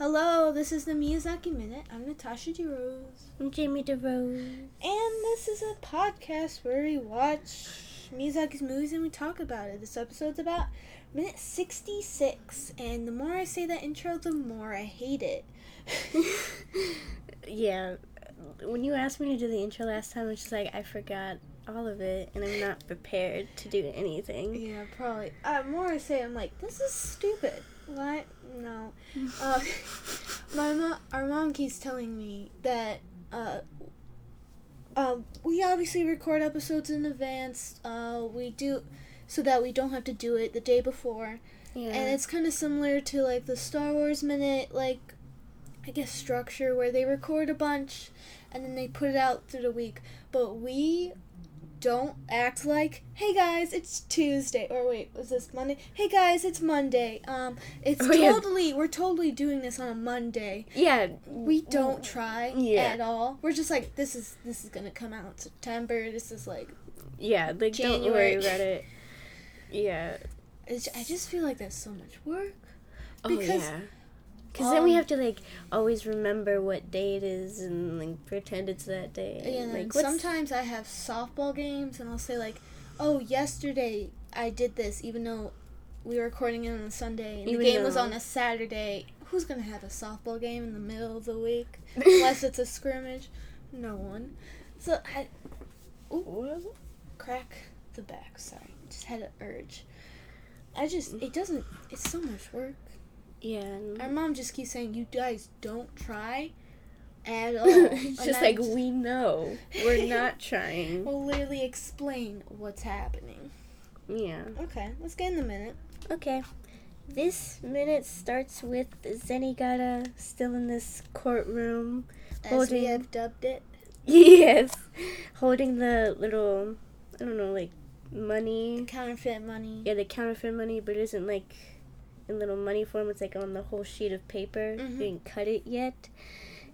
Hello, this is the Miyazaki Minute. I'm Natasha DeRose. I'm Jamie DeRose. And this is a podcast where we watch Miyazaki's movies and we talk about it. This episode's about minute 66. And the more I say that intro, the more I hate it. yeah, when you asked me to do the intro last time, I was just like, I forgot all of it and I'm not prepared to do anything. Yeah, probably. Uh, more I say, I'm like, this is stupid. What? No. Uh, my mom, our mom keeps telling me that uh, uh, we obviously record episodes in advance. Uh, we do so that we don't have to do it the day before. Yeah. And it's kind of similar to like the Star Wars minute, like I guess structure where they record a bunch and then they put it out through the week. But we don't act like, hey guys, it's Tuesday. Or wait, was this Monday? Hey guys, it's Monday. Um, it's Oh, yeah. totally, we're totally doing this on a Monday. yeah. We don't try Yeah. at all. We're just like, this is this is gonna come out in September. This is like, Yeah, like don't January. worry about it. Yeah. it's, I just feel like that's so much work. Oh yeah. Because then we um, have to like always remember what day it is and like pretend it's that day. Yeah, and like sometimes I have softball games, and I'll say like, "Oh, yesterday I did this," even though we were recording it on a Sunday and the game was on a Saturday. Who's gonna have a softball game in the middle of the week unless it's a scrimmage? No one. So I ooh, crack the back. Sorry, just had an urge. I just it doesn't. It's so much work. Yeah. Our mom just keeps saying, "You guys don't try." At all. it's just like we know we're not trying. we'll literally explain what's happening. Yeah. Okay, let's get in the minute. Okay. This minute starts with Zenigata still in this courtroom. As Holding- we have dubbed it. Yes. Holding the little, I don't know, like money. Counterfeit money. Yeah, the counterfeit money, but it isn't like in little money form. It's like on the whole sheet of paper. Mhm. You didn't cut it yet.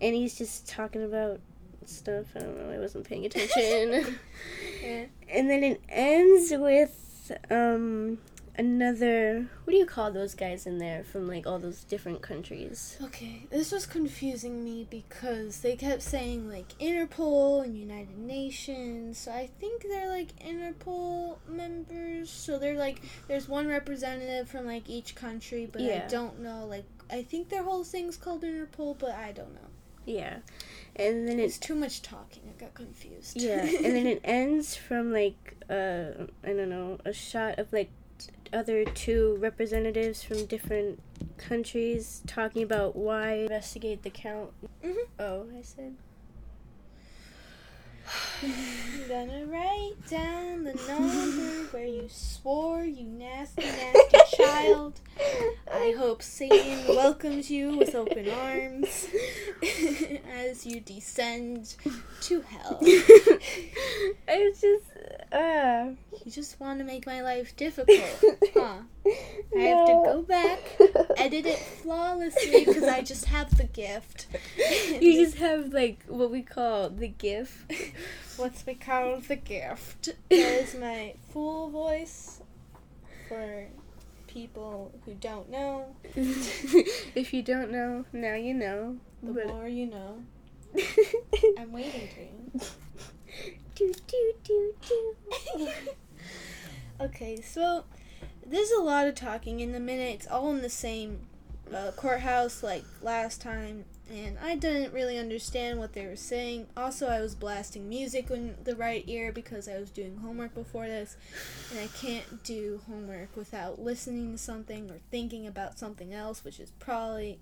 And he's just talking about stuff. I don't know. I wasn't paying attention. Yeah. and then it ends with um another. What do you call those guys in there from like all those different countries? Okay, this was confusing me because they kept saying like Interpol and United Nations. So I think they're like Interpol members. So they're like there's one representative from like each country, but Yeah. I don't know like I think their whole thing's called Interpol, but I don't know. Yeah. And then It's it's too much talking. I got confused. yeah, and then it ends from like uh I don't know a shot of like other two representatives from different countries talking about why investigate the count. Mhm. Oh, I said. I'm gonna write down the number where you swore, you nasty, nasty child. I hope Satan welcomes you with open arms as you descend to hell. I was just uh You just want to make my life difficult, huh? I have to go back, edit it flawlessly because I just have the gift. You just have like what we call the gift. What's we call the gift? That is my full voice for people who don't know. if you don't know, now you know. The But- more you know. I'm waiting for you. Do do do do. Okay, so there's a lot of talking in the minute. It's all in the same uh, courthouse like last time, and I didn't really understand what they were saying. Also, I was blasting music in the right ear because I was doing homework before this, and I can't do homework without listening to something or thinking about something else, which is probably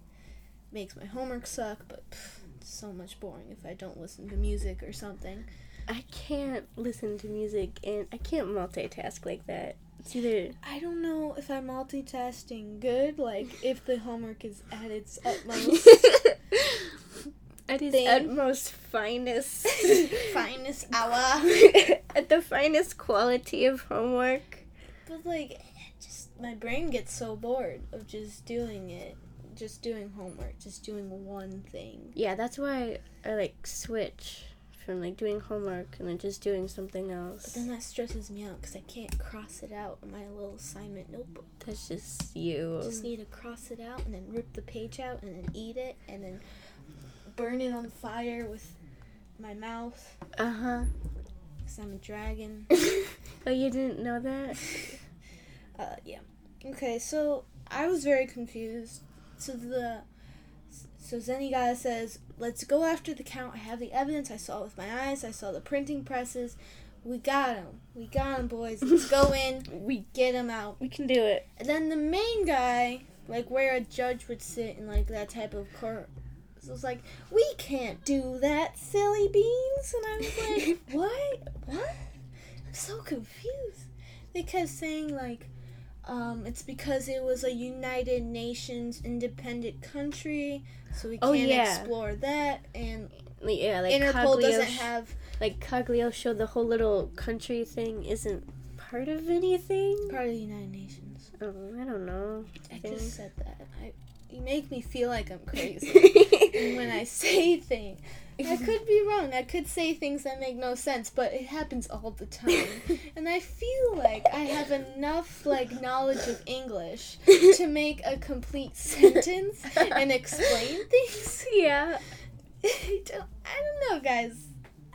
makes my homework suck. But pff, so much boring if I don't listen to music or something. I can't listen to music and I can't multitask like that. It's either I don't know if I'm multitasking good, like if the homework is at its utmost at its Thing. utmost finest, finest hour. at the finest quality of homework. But like, just my brain gets so bored of just doing it, just doing homework, just doing one thing. Yeah, that's why I like switch from like doing homework and then just doing something else. But then that stresses me out because I can't cross it out in my little assignment notebook. That's just you. Just need to cross it out and then rip the page out and then eat it and then burn it on fire with my mouth Uh huh. because I'm a dragon. oh, you didn't know that? Uh, yeah. Okay, so I was very confused. So the so Zenigata says, "Let's go after the count. I have the evidence. I saw it with my eyes. I saw the printing presses. We got him. We got him, boys. Let's go in. We Get him out." we can do it. And then the main guy, like where a judge would sit in like that type of court, so was like, "We can't do that, silly beans." And I was like, "What? What?" I'm so confused. They kept saying like, um, "It's because it was a United Nations independent country, so we Oh, can't yeah. explore that." And Like, yeah, like Interpol doesn't have like Cagliostro the whole little country thing isn't part of anything. part of the United Nations. Oh, I don't know. I think. just said that. I, you make me feel like I'm crazy. When I say things. I could be wrong. I could say things that make no sense, but it happens all the time. And I feel like I have enough like knowledge of English to make a complete sentence and explain things. yeah. I don't, I don't know, guys.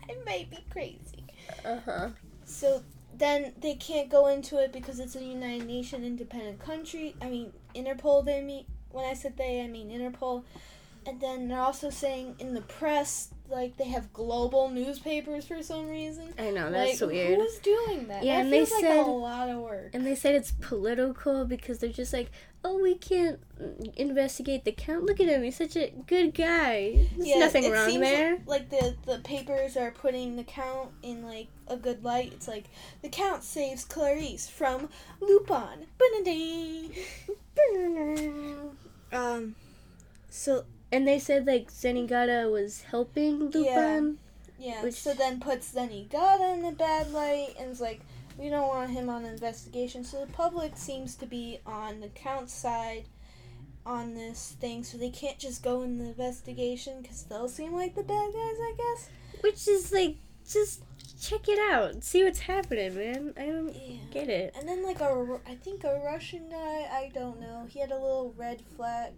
I might be crazy. Uh huh. So then they can't go into it because it's a United Nation independent country. I mean Interpol. They mean when I said they, I mean Interpol. And then they're also saying in the press, like they have global newspapers for some reason. I know that's like, weird. Who's doing that? Yeah, that and they like said- a lot of work. And they said it's political because they're just like, oh, we can't investigate the count. Look at him; he's such a good guy. There's nothing it wrong there. Like, like the the papers are putting the count in like a good light. It's like the count saves Clarice from Lupin. Um, so And they said like Zenigata was helping Lupin. yeah, Which- so then puts Zenigata in a bad light, and it's like we don't want him on the investigation. So the public seems to be on the count side on this thing, so they can't just go in the investigation because they'll seem like the bad guys, I guess. Which is like, just check it out, see what's happening, man. I don't Yeah. get it. And then like a, I think a Russian guy, I don't know. He had a little red flag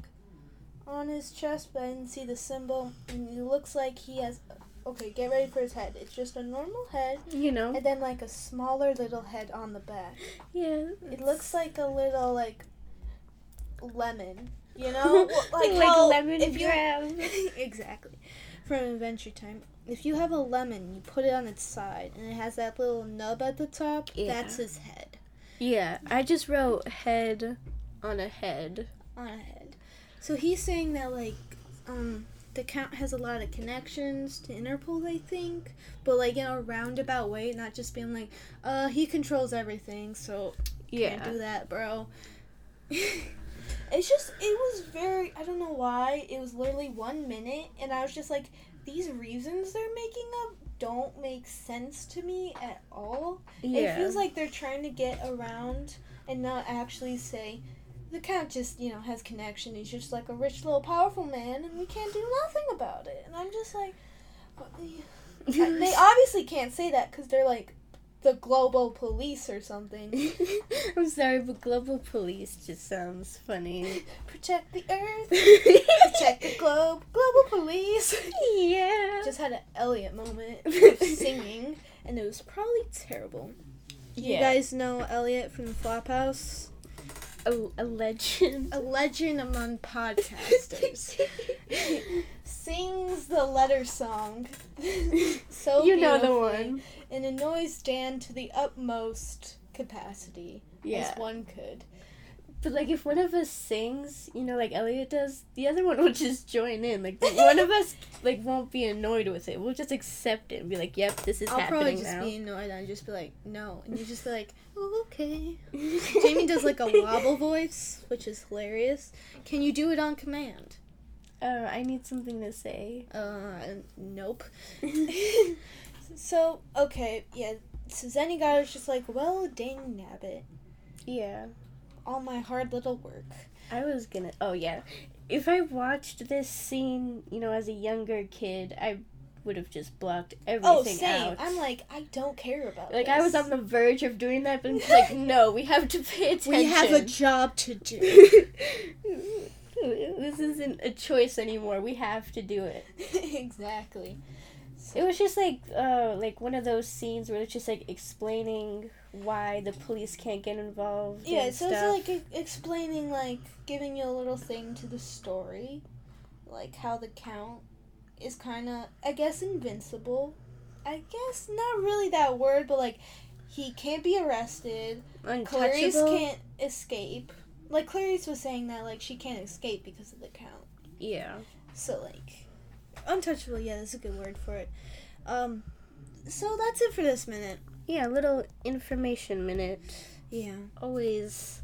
on his chest, but I didn't see the symbol. And he looks like he has. Okay, get ready for his head. It's just a normal head, You know? and then like a smaller little head on the back. Yeah. It looks like a little like lemon. You know, like, how lemon if you- grab. exactly. From Adventure Time. If you have a lemon, you put it on its side, and it has that little nub at the top. Yeah. That's his head. Yeah, I just wrote head on a head. on a head. So he's saying that like um the count has a lot of connections to Interpol, I think, but like in a roundabout way, not just being like, uh, he controls everything, so yeah, can't do that, bro. it's just it was very I don't know why it was literally one minute, and I was just like, these reasons they're making up don't make sense to me at all. Yeah. It feels like they're trying to get around and not actually say the count just you know has connection. He's just like a rich little powerful man, and we can't do nothing about it. And I'm just like, what the- they obviously can't say that because they're like the global police or something. I'm sorry, but global police just sounds funny. Protect the earth, protect the globe, global police. yeah. Just had an Elliot moment of singing, and it was probably terrible. You guys know Elliot from the Flophouse? A, a legend. a legend among podcasters. Sings the letter song so you know the one. and annoys Dan to the utmost capacity Yeah. as one could. But like if one of us sings, you know, like Elliot does, the other one will just join in. Like one of us like won't be annoyed with it. We'll just accept it and be like, "Yep, this is I'll probably happening just now." be annoyed and just be like, no, and you just be like, oh, okay. Jamie does like a wobble voice, which is hilarious. Can you do it on command? uh, I need something to say. Uh, nope. so okay, yeah. So Zenigata's just like, well, dang nabbit, yeah. All my hard little work. I was gonna. Oh yeah, if I watched this scene, you know, as a younger kid, I would have just blocked everything Oh, everything same. out. I'm like, I don't care about like I was on the verge of doing that, but it's like no, we have to pay attention. We have a job to do. this isn't a choice anymore. We have to do it. exactly. It was just like uh like one of those scenes where it's just like explaining why the police can't get involved. Yeah, so stuff. it's like explaining, like giving you a little thing to the story, like how the count is kind of, I guess, invincible. I guess not really that word, but like he can't be arrested. Clarice can't escape. Like Clarice was saying that, like she can't escape because of the count. Yeah. So like, untouchable. Yeah, that's a good word for it. Um, so that's it for this minute. Yeah, little information minute. Yeah, Always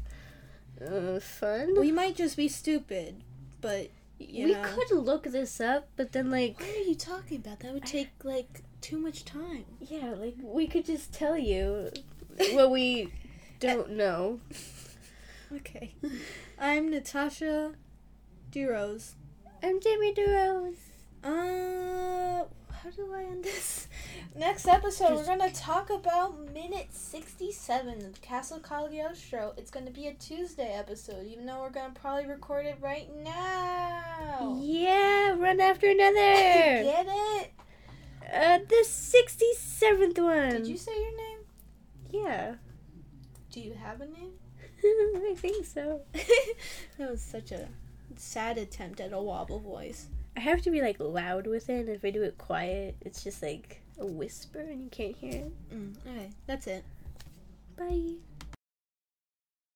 uh, fun. we might just be stupid, but you we know. could look this up, but then like What are you talking about? That would take like too much time. yeah, like we could just tell you what we don't know. Okay. I'm Natasha DeRose. I'm Jamie DeRose. Uh, how do I end this? Next episode, we're gonna talk about minute sixty-seven of the Castle Cagliostro. It's gonna be a Tuesday episode, even though we're gonna probably record it right now. Yeah, run after another. Get it? uh, the sixty-seventh one. Did you say your name? Yeah, Do you have a name? I think so. that was such a sad attempt at a wobble voice. I have to be like loud with it. and If I do it quiet, it's just like a whisper and you can't hear it. Mm, okay, that's it. Bye.